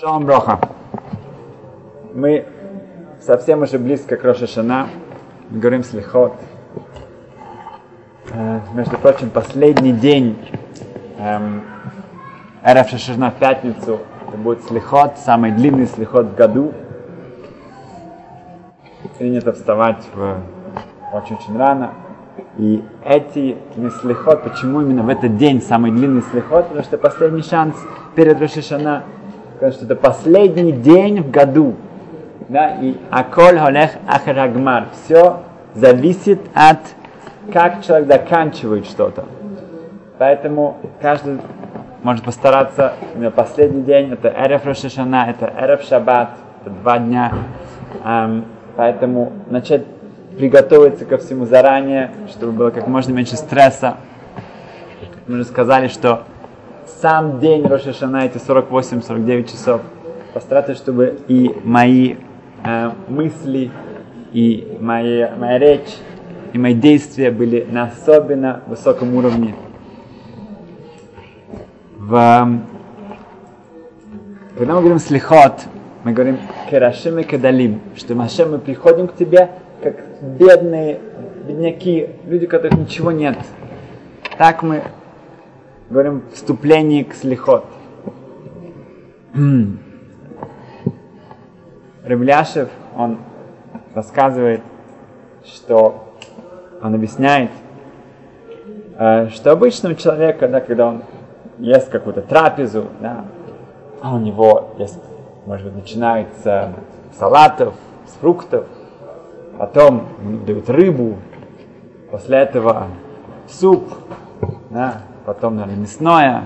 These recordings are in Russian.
Шалом Броха. Мы совсем уже близко к Рошашана. Говорим слихот. Э, между прочим, последний день эм, Шашана в пятницу. Это будет слихот, самый длинный слихот в году. Принято вставать в очень-очень рано. И эти слихот, почему именно в этот день самый длинный слихот? Потому что последний шанс перед Рошашана потому что это последний день в году. Да, и аколь холех ахарагмар. Все зависит от как человек заканчивает что-то. Поэтому каждый может постараться, на последний день, это Эреф Рошашана, это Эреф Шаббат, это два дня. Эм, поэтому начать приготовиться ко всему заранее, чтобы было как можно меньше стресса. Мы уже сказали, что сам день Рошашана, эти 48-49 часов, постараться, чтобы и мои э, мысли, и мои, моя речь, и мои действия были на особенно высоком уровне. В, когда мы говорим слихот, мы говорим керашим и кедалим, что Машем мы приходим к тебе как бедные бедняки, люди, у которых ничего нет. Так мы говорим вступление к слихот. Рыбляшев, он рассказывает, что он объясняет, э, что обычного человека, да, когда он ест какую-то трапезу, да, а у него есть, может быть, начинается салатов, с фруктов, потом дают рыбу, после этого суп, да, потом, наверное, мясное,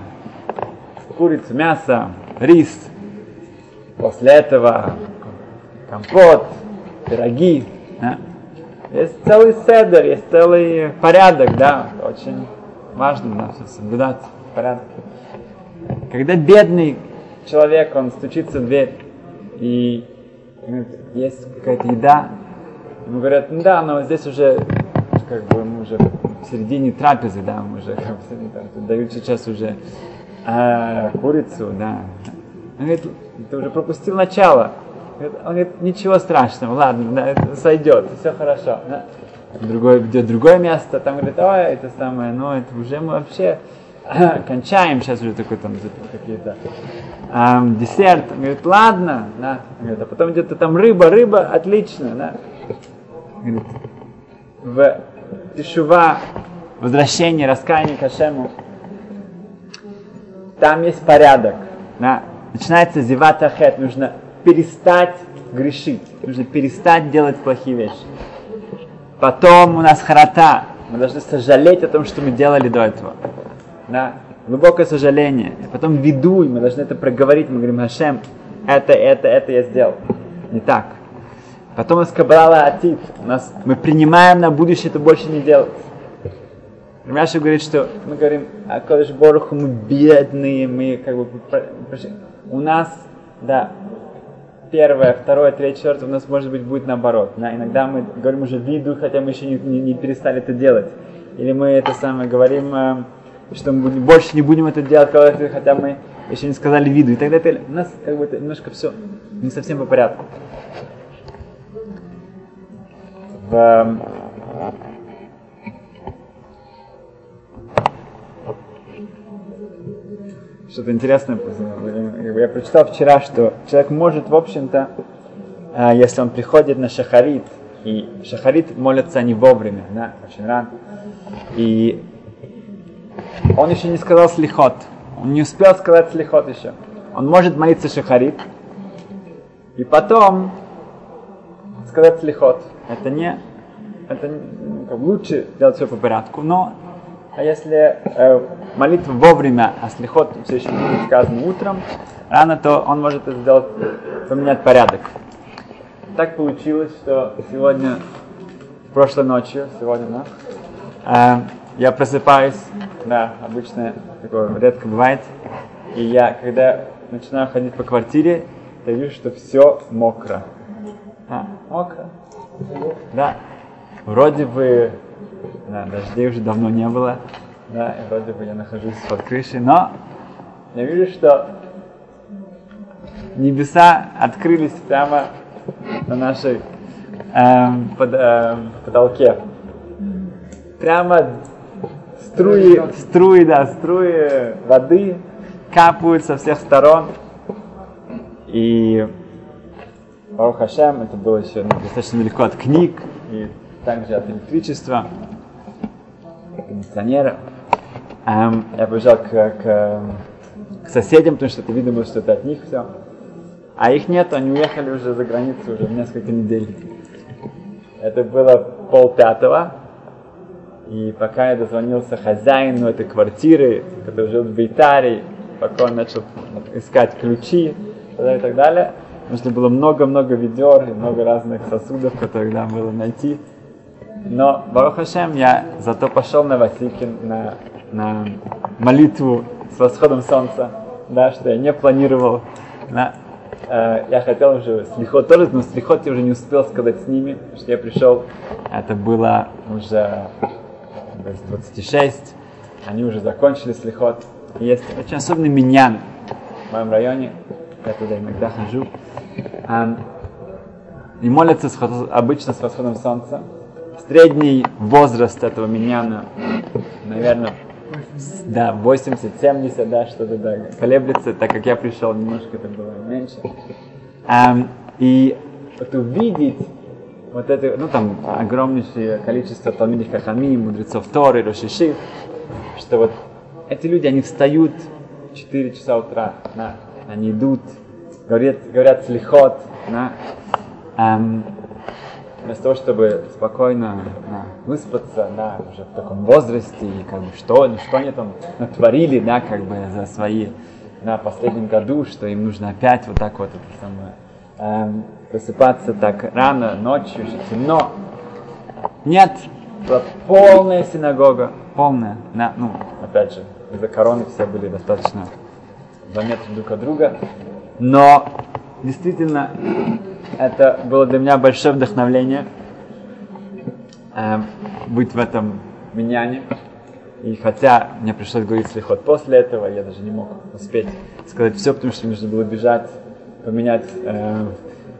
курицу, мясо, рис. После этого компот, пироги. Да. Есть целый седер, есть целый порядок, да, очень важно да, соблюдать порядок. Когда бедный человек, он стучится в дверь, и есть какая-то еда, ему говорят, ну да, но здесь уже, как бы, мы уже середине трапезы, да, мы уже как дают сейчас уже а, курицу, да. Он говорит, ты уже пропустил начало. Он говорит, ничего страшного, ладно, да, это сойдет, все хорошо. Да. Другое, где другое место, там говорит, ой, это самое, ну, это уже мы вообще кончаем, сейчас уже такой там какие-то эм, десерт. Он говорит, ладно, да. Он говорит, а потом где-то там рыба, рыба, отлично, да. Говорит, в тишува, возвращение, раскаяние к Ашему, там есть порядок. Да? Начинается зевата хет, нужно перестать грешить, нужно перестать делать плохие вещи. Потом у нас харата, мы должны сожалеть о том, что мы делали до этого. Да? Глубокое сожаление. И потом видуй, мы должны это проговорить, мы говорим, Хашем, это, это, это я сделал. Не так. Потом нас кабрала атит. Нас, мы принимаем на будущее это больше не делать. Раша говорит, что мы говорим, а Кодыш Боруху, мы бедные, мы как бы... У нас, да, первое, второе, третье, четвертое, у нас может быть будет наоборот. Да, иногда мы говорим уже виду, хотя мы еще не, не, не перестали это делать. Или мы это самое говорим, э, что мы больше не будем это делать, хотя мы еще не сказали виду. И тогда это, у нас как бы немножко все не совсем по порядку. В, что-то интересное. Я прочитал вчера, что человек может, в общем-то, а, если он приходит на шахарит, и шахарит молятся они вовремя, да, очень рано, и он еще не сказал слихот, он не успел сказать слихот еще. Он может молиться шахарит, и потом сказать слихот. Это не, это как, лучше делать все по порядку, но а если э, молитва вовремя, а слихот все еще будет сказано утром, рано, то он может это сделать, поменять порядок. Так получилось, что сегодня, прошлой ночью, сегодня, да, э, я просыпаюсь, да, обычно такое редко бывает, и я, когда начинаю ходить по квартире, я вижу, что все мокро. А, мокро. Да. Вроде бы да, дождей уже давно не было. Да, и вроде бы я нахожусь под крышей, но я вижу, что небеса открылись прямо на нашей эм, под, эм, потолке. Прямо струи, струи, да, струи воды капают со всех сторон. И Барух Хашем, это было еще достаточно далеко от книг и также от электричества, кондиционера. Эм, я побежал к, к, к соседям, потому что это видно что это от них все. А их нет, они уехали уже за границу уже несколько недель. Это было пол пятого, и пока я дозвонился хозяину этой квартиры, который жил в Бейтаре, пока он начал искать ключи и так далее нужно было много-много ведер и много разных сосудов, которые нам было найти. Но, Барух Хашем, я зато пошел на Васикин, на, на молитву с восходом солнца, да, что я не планировал. Да. Э, я хотел уже слихот тоже, но слихот я уже не успел сказать с ними, что я пришел, это было уже 26, они уже закончили слихот. Есть очень особенный миньян в моем районе, туда иногда хожу. И молятся с, обычно с восходом солнца. Средний возраст этого миньяна, наверное, да, 80-70, да, что-то да, колеблется, так как я пришел, немножко это было меньше. Um, и вот увидеть вот это, ну там огромнейшее количество Талмидих Хахами, мудрецов Торы, Рошиши, что вот эти люди, они встают в 4 часа утра, да, они идут, говорят, говорят слихот, да, эм, вместо того, чтобы спокойно да, выспаться, да, уже в таком возрасте, и как бы что, ну, что они там натворили, да, как бы за свои, на последнем году, что им нужно опять вот так вот это самое, эм, просыпаться так рано, ночью, еще темно. Нет, была полная синагога, полная, да, ну, опять же, из-за короны все были достаточно два метра друг от друга. Но действительно это было для меня большое вдохновление э, быть в этом миняне. И хотя мне пришлось говорить слихот после этого, я даже не мог успеть сказать все, потому что нужно было бежать, поменять э,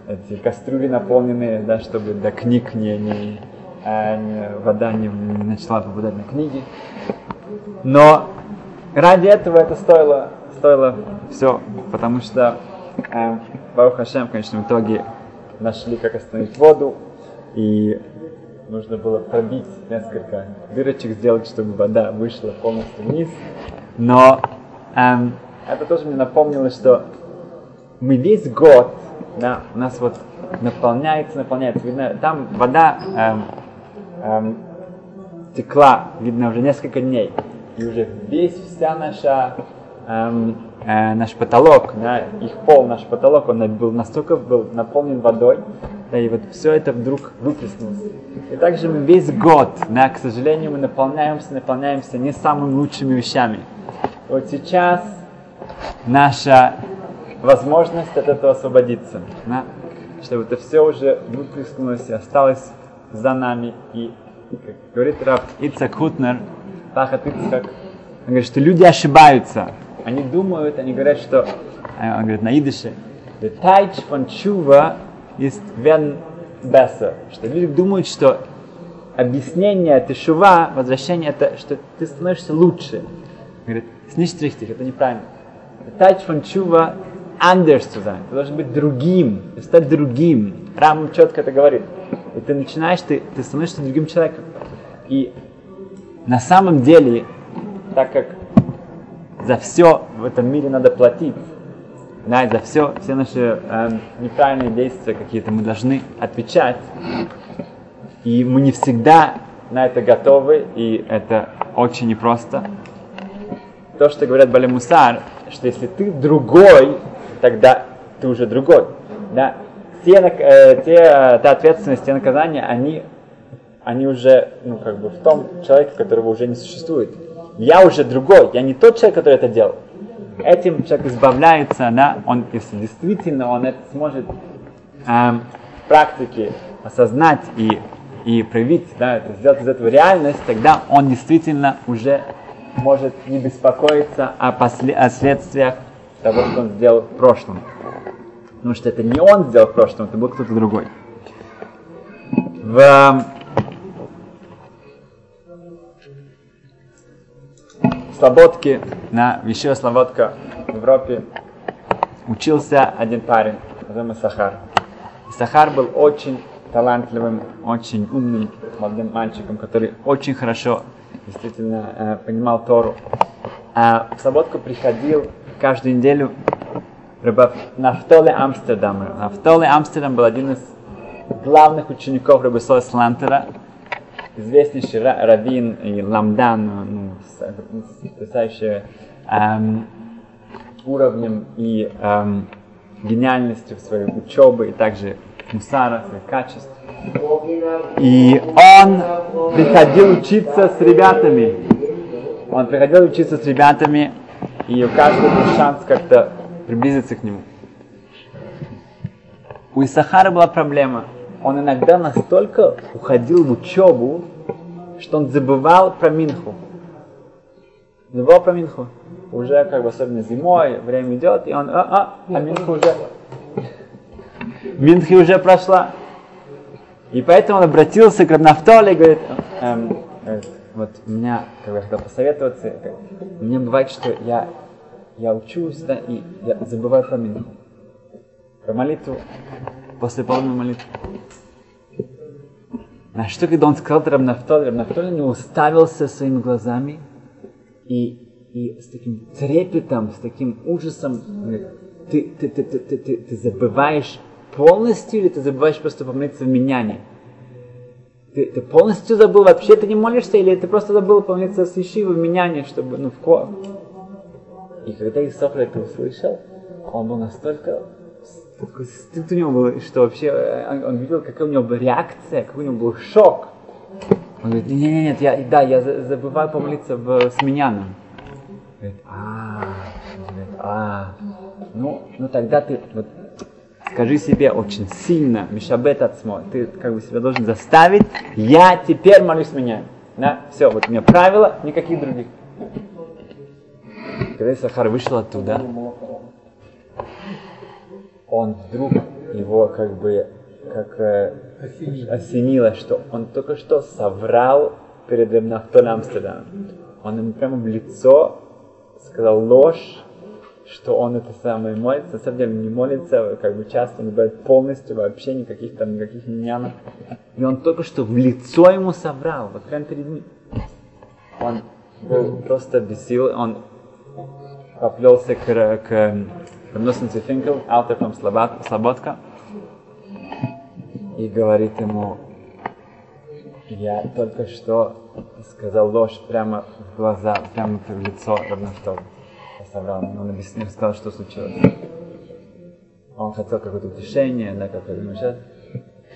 эти кастрюли наполненные, да, чтобы до книг не, не, э, не, вода не начала попадать на книги. Но ради этого это стоило стоило. Все, потому что э, Барух Хашем в конечном итоге нашли, как остановить воду, и нужно было пробить несколько дырочек, сделать, чтобы вода вышла полностью вниз. Но эм, это тоже мне напомнило, что мы весь год, да, у нас вот наполняется, наполняется, видно, там вода эм, эм, текла, видно, уже несколько дней, и уже весь, вся наша э, наш потолок, да, их пол, наш потолок, он был настолько был наполнен водой, да, и вот все это вдруг выплеснулось. И также мы весь год, да, к сожалению, мы наполняемся, наполняемся не самыми лучшими вещами. Вот сейчас наша возможность от этого освободиться, да, чтобы это все уже выплеснулось и осталось за нами. И, как говорит Раф Ицак Хутнер, Пахат Ицхак, он говорит, что люди ошибаются, они думают, они говорят, что, э, он говорит на идыше, the Teich von Tshuva ist wenn besser, что люди думают, что объяснение тешува, возвращение, это что ты становишься лучше. Говорит, сништрихтих, это неправильно. Тач von Tshuva anders zu sein. Ты должен быть другим, стать другим. Рам четко это говорит. И ты начинаешь, ты, ты становишься другим человеком. И на самом деле, так как за все в этом мире надо платить. Да, за все, все наши э, неправильные действия какие-то мы должны отвечать. И мы не всегда на это готовы, и это очень непросто. То, что говорят Бали Мусар, что если ты другой, тогда ты уже другой. Да? Те, э, те, та ответственность, те наказания, они, они уже ну, как бы в том человеке, которого уже не существует я уже другой, я не тот человек, который это делал. Этим человек избавляется, да, он, если действительно он это сможет эм, в практике осознать и, и проявить, да, это, сделать из этого реальность, тогда он действительно уже может не беспокоиться о, после, о следствиях того, что он сделал в прошлом. Потому что это не он сделал в прошлом, это был кто-то другой. В Слободке, на Вишива Слободка в Европе учился один парень, называемый Сахар. Сахар был очень талантливым, очень умным молодым мальчиком, который очень хорошо действительно э, понимал Тору. А в Слободку приходил каждую неделю Рабав Нафтоле Амстердама. Нафтоле Амстердам был один из главных учеников Рабисоя Слантера, известнейший раввин и ламдан, ну, потрясающий эм, уровнем и эм, гениальностью своей учебе и также мусара, своих качеств. И он приходил учиться с ребятами. Он приходил учиться с ребятами, и у каждого был шанс как-то приблизиться к нему. У Исахара была проблема. Он иногда настолько уходил в учебу, что он забывал про Минху. Забывал про Минху. Уже как бы особенно зимой, время идет, и он, а, а, а Минха уже, Минхи уже прошла. И поэтому он обратился к Рабнафтоле и говорит, эм, вот у меня, как я хотел посоветоваться, мне бывает, что я я учусь, да, и я забываю про меня. Про молитву, после полной молитвы. На что, когда он сказал Равнафтоль, Равнафтоль не уставился своими глазами и, и с таким трепетом, с таким ужасом, ты, ты, ты, ты, ты, ты, ты забываешь полностью или ты забываешь просто помолиться в меняне? Ты, ты полностью забыл, вообще ты не молишься, или ты просто забыл помолиться с Ишивы в меняне, чтобы, ну, в, и когда Исофр это услышал, он был настолько стыд у него был, что вообще он, он видел, какая у него была реакция, какой у него был шок. Он говорит, нет, нет, нет, я, да, я забываю помолиться в, с миньяном. Говорит, а, говорит, а, ну, ну тогда ты вот скажи себе очень сильно, Мишабет Ацмо, ты как бы себя должен заставить, я теперь молюсь меня. Да, все, вот у меня правила, никаких других. Когда Сахар вышел оттуда, он вдруг его как бы как э, осенило, что он только что соврал перед Нахтон Амстердамом. Он ему прямо в лицо сказал ложь, что он это самое молится, на самом деле не молится, как бы часто не бывает полностью, вообще никаких там, никаких миньянов. И он только что в лицо ему соврал, вот прямо перед ним. Он был просто бесил, он поплелся к, к Носенцу Финкел, автор там Слободка, и говорит ему, я только что сказал ложь прямо в глаза, прямо в лицо Равнафтова. Я соврал, он объяснил, сказал, что случилось. Он хотел какое-то утешение, да, как я думаю, сейчас.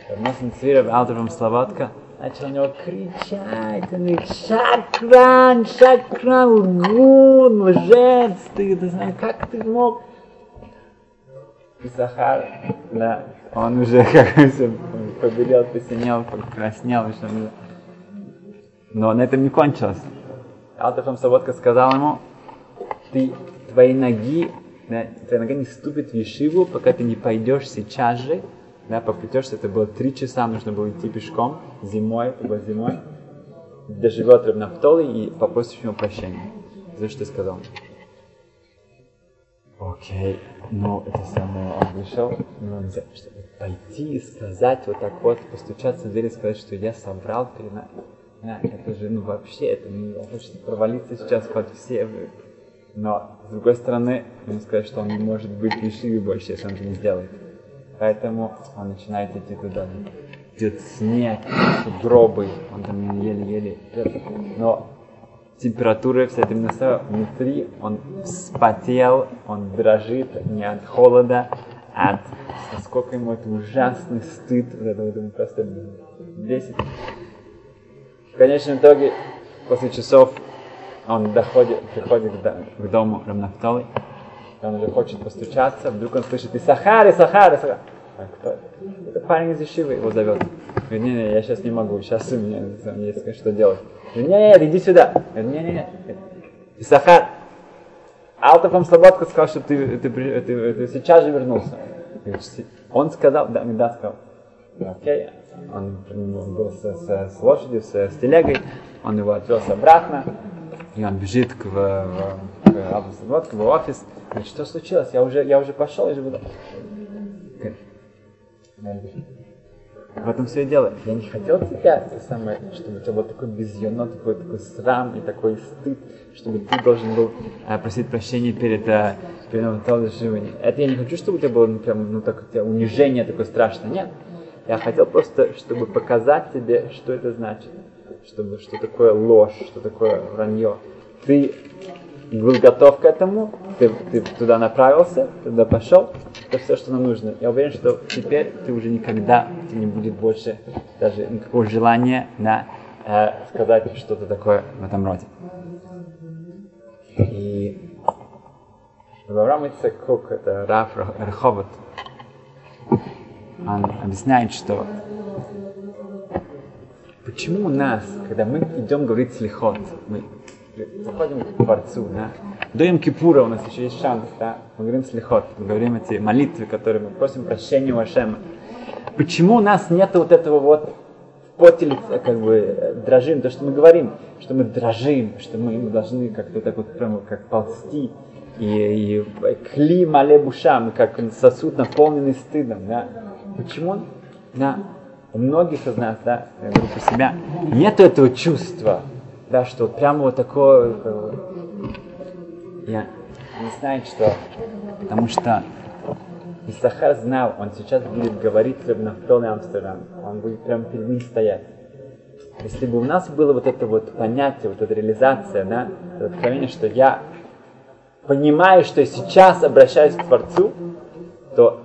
Равносен Цвиров, автором Слободка, начал на него кричать, он говорит, шакран, шакран, лгун, лжец, ты, ты знаешь, как ты мог? Захар, да, он уже как бы побелел, посинел, покраснел, что но на этом не кончилось. Алтафам Саводка сказал ему, ты, твои ноги, да, твоя нога не ступит в Ешиву, пока ты не пойдешь сейчас же да, поплетешься, это было три часа, нужно было идти пешком, зимой, это было зимой, доживет Рабнафтолы и попросишь ему прощения. За что ты сказал? Окей, ну это самое, он вышел, ну нельзя, что, пойти и сказать вот так вот, постучаться в дверь и сказать, что я соврал перед нами. Да, это же, ну вообще, это не хочется провалиться сейчас под все. Но, с другой стороны, ему сказать, что он не может быть в больше, если он это не сделает. Поэтому он начинает идти туда. Идет снег, сугробы, он там еле-еле Но температура вся эта минуса внутри, он вспотел, он дрожит не от холода, а от насколько ему это ужасный стыд, это, это просто бесит. В конечном итоге, после часов, он доходит, приходит к, дому Рамнафтолы, он уже хочет постучаться, вдруг он слышит Исахар, Исахар, Исахар. А кто? Это парень из Ишивы его зовет. Говорит, не-не, я сейчас не могу, сейчас у меня есть что делать. Не-не, иди сюда. Говорит, не-не-не. Исахар, Алтов вам Слободка сказал, что ты, ты, ты, ты, ты сейчас же вернулся. Он сказал, да, да, сказал, окей, он был с, с, с лошадью, с, с телегой, он его отвез обратно, и он бежит к, в, в, к, в офис, говорит, что случилось, я уже, я уже пошел, я же буду... В этом все и дело. Я не хотел тебя, самое, чтобы у тебя был такой безъемно, такой, такой срам и такой стыд, чтобы ты должен был э, просить прощения перед, э, перед Талдышевым. Это я не хочу, чтобы у тебя было ну, прям, ну, так, у тебя унижение такое страшное. Нет. Я хотел просто, чтобы показать тебе, что это значит. Чтобы, что такое ложь, что такое вранье. Ты был готов к этому, ты, ты туда направился, туда пошел, это все, что нам нужно. Я уверен, что теперь ты уже никогда не будет больше даже никакого желания на э, сказать что-то такое в этом роде. И Авраам Ицекук, это Раф Раховат, он объясняет, что почему у нас, когда мы идем говорить слихот, мы заходим к Творцу, да, до Йом Кипура у нас еще есть шанс, да, мы говорим слихот, мы говорим эти молитвы, которые мы просим прощения у Ашема. Почему у нас нет вот этого вот поте как бы дрожим, то, что мы говорим, что мы дрожим, что мы должны как-то так вот прямо как ползти, и, и кли мале бушам, как сосуд наполненный стыдом, да. Почему? Да, у многих из нас, да, я говорю по себя, нет этого чувства, да, что прямо вот такое, я не знаю, что, потому что Исахар знал, он сейчас будет говорить на полный Амстердам, он будет прямо перед ним стоять. Если бы у нас было вот это вот понятие, вот эта реализация, да, это откровение, что я понимаю, что я сейчас обращаюсь к Творцу, то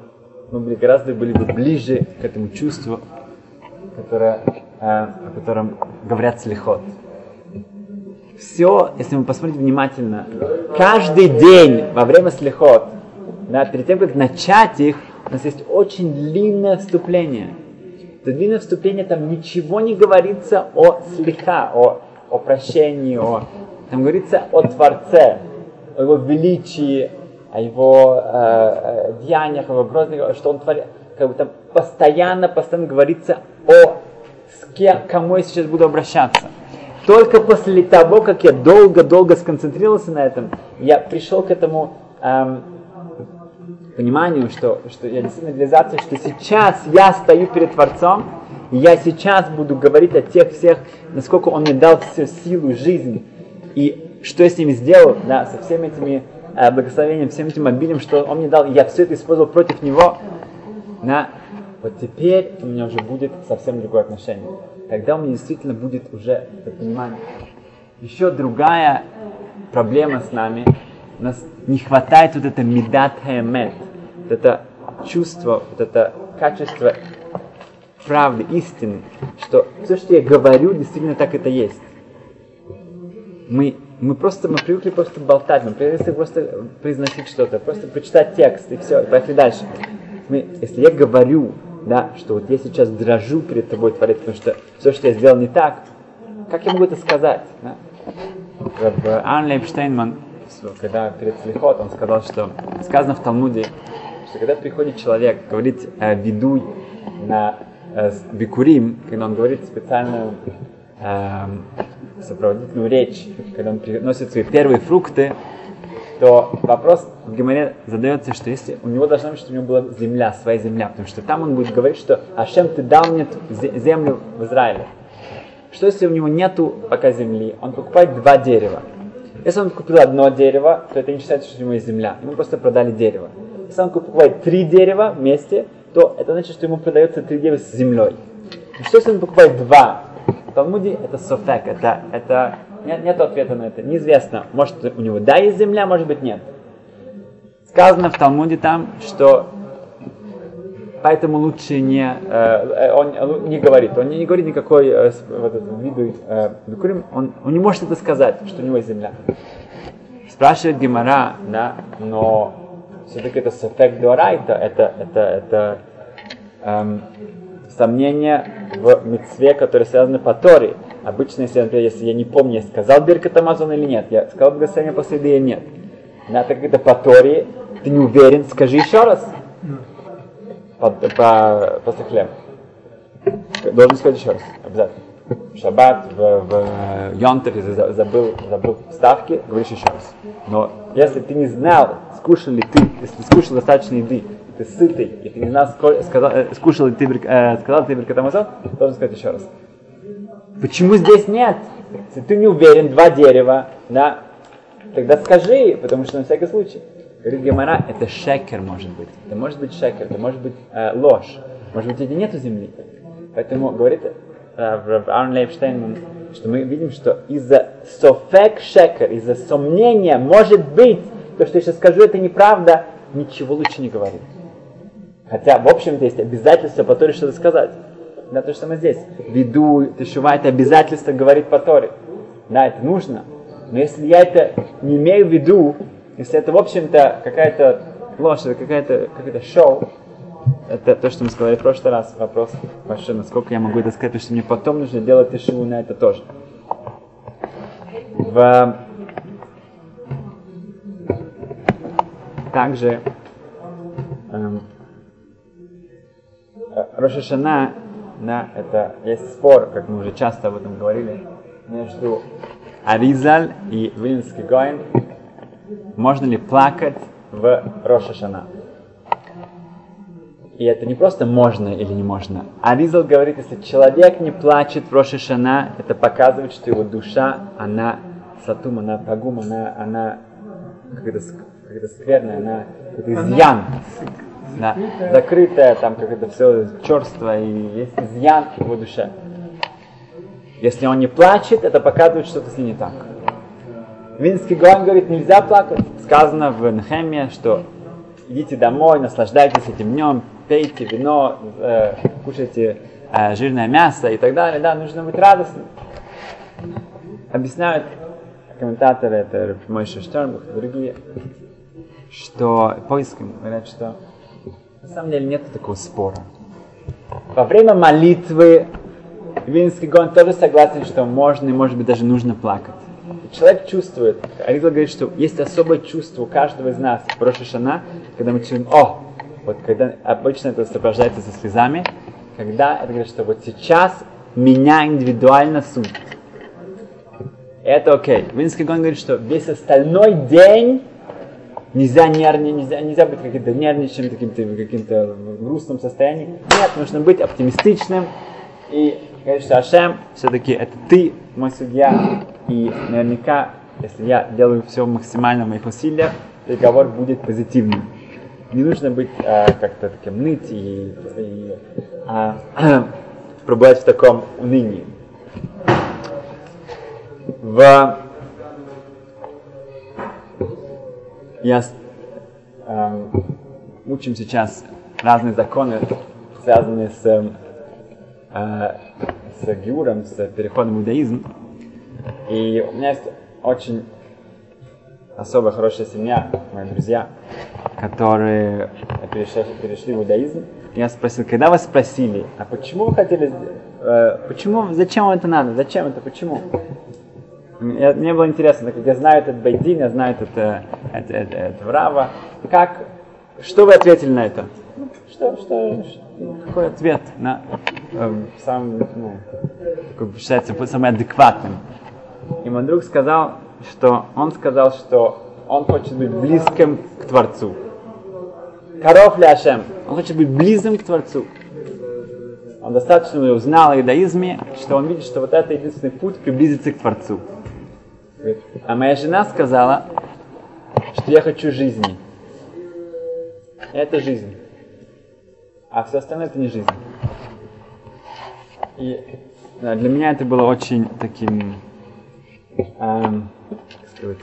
мы были гораздо были бы ближе к этому чувству, которое, э, о котором говорят слихот все, если мы посмотрим внимательно, каждый день во время слихот, да, перед тем, как начать их, у нас есть очень длинное вступление. Это длинное вступление, там ничего не говорится о слиха, о, о прощении, о, там говорится о Творце, о его величии, о его э, э, деяниях, о его грозных, что он творит. Как бы там постоянно, постоянно говорится о с кем, кому я сейчас буду обращаться. Только после того, как я долго-долго сконцентрировался на этом, я пришел к этому эм, пониманию, что, что я действительно реализация, что сейчас я стою перед Творцом, и я сейчас буду говорить о тех всех, насколько Он мне дал всю силу, жизнь, и что я с ними сделал, да, со всеми этими э, благословениями, всем этим обилием, что Он мне дал, я все это использовал против Него, да, вот теперь у меня уже будет совсем другое отношение тогда у меня действительно будет уже это понимание. Еще другая проблема с нами, у нас не хватает вот это медат хаэмет, вот это чувство, вот это качество правды, истины, что все, что я говорю, действительно так это есть. Мы, мы просто, мы привыкли просто болтать, мы привыкли просто произносить что-то, просто прочитать текст и все, и поехали дальше. Мы, если я говорю да, что вот я сейчас дрожу перед тобой, Творец, потому что все, что я сделал не так, как я могу это сказать? Да? Ан Лейбштейнман, когда перед Слихот, он сказал, что сказано в Талмуде, что когда приходит человек говорить э, «ведуй» на э, Бикурим, когда он говорит специальную э, сопроводительную речь, когда он приносит свои первые фрукты, то вопрос в Гимаре задается, что если у него должна быть, что у него была земля, своя земля, потому что там он будет говорить, что Ашем, ты дал мне землю в Израиле. Что если у него нету пока земли, он покупает два дерева. Если он купил одно дерево, то это не считается, что у него есть земля. Ему просто продали дерево. Если он покупает три дерева вместе, то это значит, что ему продается три дерева с землей. Что если он покупает два? В Талмуде это софек, это, это нет, нет ответа на это. Неизвестно. Может, у него да есть земля, может быть нет. Сказано в Талмуде там, что поэтому лучше не, э, э он не говорит. Он не говорит никакой э, вот этот, виду э, он, он не может это сказать, что у него есть земля. Спрашивает Гемора, да, но все-таки это сефект дуарайта, это, это, это эм, сомнение в мецве, которые связаны по Торе. Обычно, если, например, если я не помню, я сказал Биркат Амазон или нет, я сказал благословение после еды или нет. На так это по ты не уверен, скажи еще раз. под, по, после хлеба. Должен сказать еще раз, обязательно. В шаббат, в, в Йонтер, если забыл, забыл ставки, говоришь еще раз. Но если ты не знал, скушал ли ты, если скушал достаточно еды, ты сытый, и ты не знал, сколько, сказал, э, скушал ли ты, э, сказал ты Беркатамазон, должен сказать еще раз. Почему здесь нет? Если ты не уверен, два дерева, да, тогда скажи, потому что на всякий случай. Говорит Гемара, это шекер может быть. Это может быть шекер, это может быть э, ложь. Может быть, здесь нету земли. Поэтому говорит э, Арн Лейбштейн, что мы видим, что из-за софек шекер, из-за сомнения, может быть, то, что я сейчас скажу, это неправда, ничего лучше не говорить. Хотя, в общем-то, есть обязательство по что-то сказать. Да, то, что мы здесь. Виду, тешува, это обязательство говорить по Торе. Да, это нужно. Но если я это не имею в виду, если это, в общем-то, какая-то ложь, это какая-то какое шоу, это то, что мы сказали в прошлый раз, вопрос большой, насколько я могу это сказать, потому что мне потом нужно делать тишиву на это тоже. В... Также эм, Рошашана, да, это есть спор, как мы уже часто об этом говорили, между Аризаль и Вильнский Гоин, можно ли плакать в Рошашана. И это не просто можно или не можно. Аризал говорит, если человек не плачет в Рошашана, это показывает, что его душа, она сатум, она пагум, она, она как-то, как скверная, она как изъян. Да, закрытая, там как это все черство, и есть изъян в его душе. Если он не плачет, это показывает, что-то с ним не так. Винский Гоан говорит, нельзя плакать. Сказано в Нхеме, что идите домой, наслаждайтесь этим днем, пейте вино, э, кушайте э, жирное мясо и так далее. Да, нужно быть радостным. Объясняют комментаторы, это мой Штернбух другие, что поиском говорят, что на самом деле нет такого спора. Во время молитвы Винский Гон тоже согласен, что можно и может быть даже нужно плакать. Человек чувствует, Аризал говорит, что есть особое чувство у каждого из нас в Рошашана, когда мы чувствуем, о, вот когда обычно это сопровождается со слезами, когда это говорит, что вот сейчас меня индивидуально судят. Это окей. Винский Гон говорит, что весь остальной день нельзя нервничать, нельзя, нельзя быть каким-то нервничаем, каким-то каким-то грустном состоянии. Нет, нужно быть оптимистичным и говорит, что Ашем, все-таки это ты, мой судья, и наверняка, если я делаю все максимально в моих усилиях, договор будет позитивным. Не нужно быть э, как-то таким ныть и, и э, пробовать в таком унынии. В я э, учим сейчас разные законы, связанные с э, с Гиуром, с переходом в иудаизм. И у меня есть очень особая хорошая семья, мои друзья, которые перешли, перешли в иудаизм. Я спросил, когда вас спросили, а почему вы хотели, э, почему, зачем вам это надо, зачем это, почему? Я, мне было интересно, так как я знаю этот Байдин, я знаю этот, э, этот, этот, этот Врава, как, что вы ответили на это? Что, что, что какой ответ на э, сам, ну, такой, считается самый адекватным. И мой друг сказал, что он сказал, что он хочет быть близким к Творцу. Коров Ляшем. Он хочет быть близким к Творцу. Он достаточно узнал о иудаизме, что он видит, что вот это единственный путь приблизиться к Творцу. А моя жена сказала, что я хочу жизни. Это жизнь а все остальное это не жизнь. И да, для меня это было очень таким, эм, как сказать,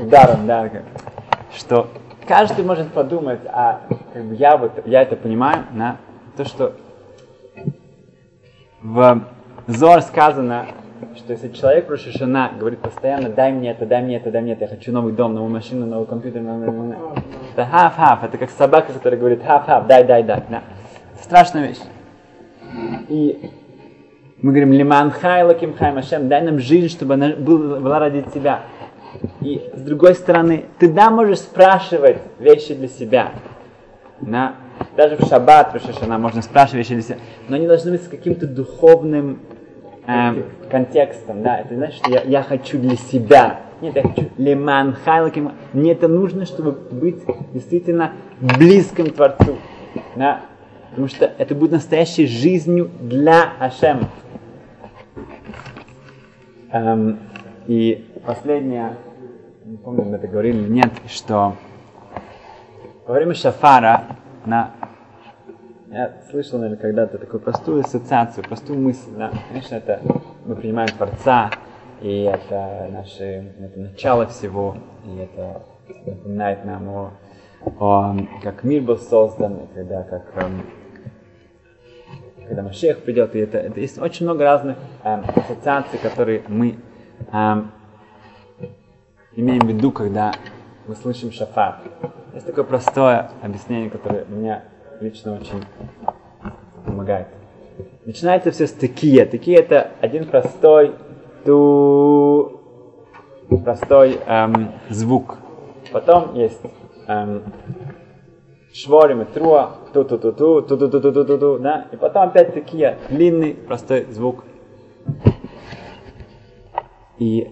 ударом, да, что каждый может подумать, а как бы я вот я это понимаю, на то, что в Зоар сказано, что если человек Рош аШана говорит постоянно, дай мне это, дай мне это, дай мне это, я хочу новый дом, новую машину, новый компьютер, это хаф-хаф, это как собака, которая говорит хаф-хаф, дай, дай, дай. Да. Страшная вещь. И мы говорим, למענך אלוקים חיים, дай нам жизнь, чтобы она была ради тебя. И с другой стороны, ты да можешь спрашивать вещи для себя. Да? Даже в шаббат, Рошашана, можно спрашивать вещи, но они должны быть с каким-то духовным э, контекстом, да, это значит, я, я хочу для себя, нет, я хочу леман хайлаким, мне это нужно, чтобы быть действительно близким Творцу, да, потому что это будет настоящей жизнью для Ашема. Эм, и последнее, не помню, мы это говорили или нет, что во время шафара на я слышал, наверное, когда-то такую простую ассоциацию, простую мысль, да. Конечно, это мы принимаем Творца, и это наше это начало всего, и это напоминает нам о, о как мир был создан, и когда как эм, когда Машех придет, и это, это есть очень много разных эм, ассоциаций, которые мы эм, имеем в виду, когда мы слышим шафар. Есть такое простое объяснение, которое меня лично очень помогает. Начинается все с текия. Текия это один простой ту простой эм, звук. Потом есть эм, шворим и труа, ту ту ту ту ту ту ту ту ту ту ту да, и потом опять такие длинный простой звук. И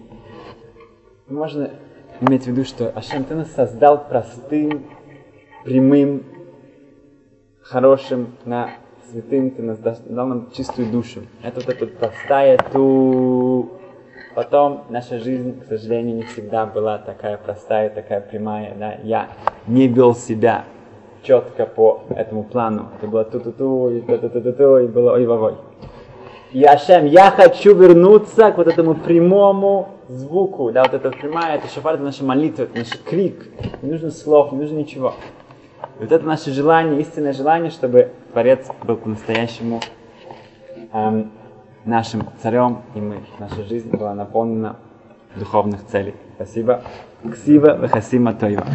можно иметь в виду, что Ашем ты нас создал простым, прямым, хорошим, на святым, ты нас дал нам чистую душу. Это вот эта простая ту Потом наша жизнь, к сожалению, не всегда была такая простая, такая прямая. Да? Я не вел себя четко по этому плану. Это было ту-ту-ту, и ту-ту-ту-ту, и было ой-вовой. И Ашем, я хочу вернуться к вот этому прямому звуку, да, вот это прямая, это шафар, это наша молитва, это наш крик, не нужно слов, не нужно ничего. Вот это наше желание, истинное желание, чтобы Творец был по-настоящему эм, нашим царем, и мы, наша жизнь была наполнена духовных целей. Спасибо. Ксива Вахасима Тойва.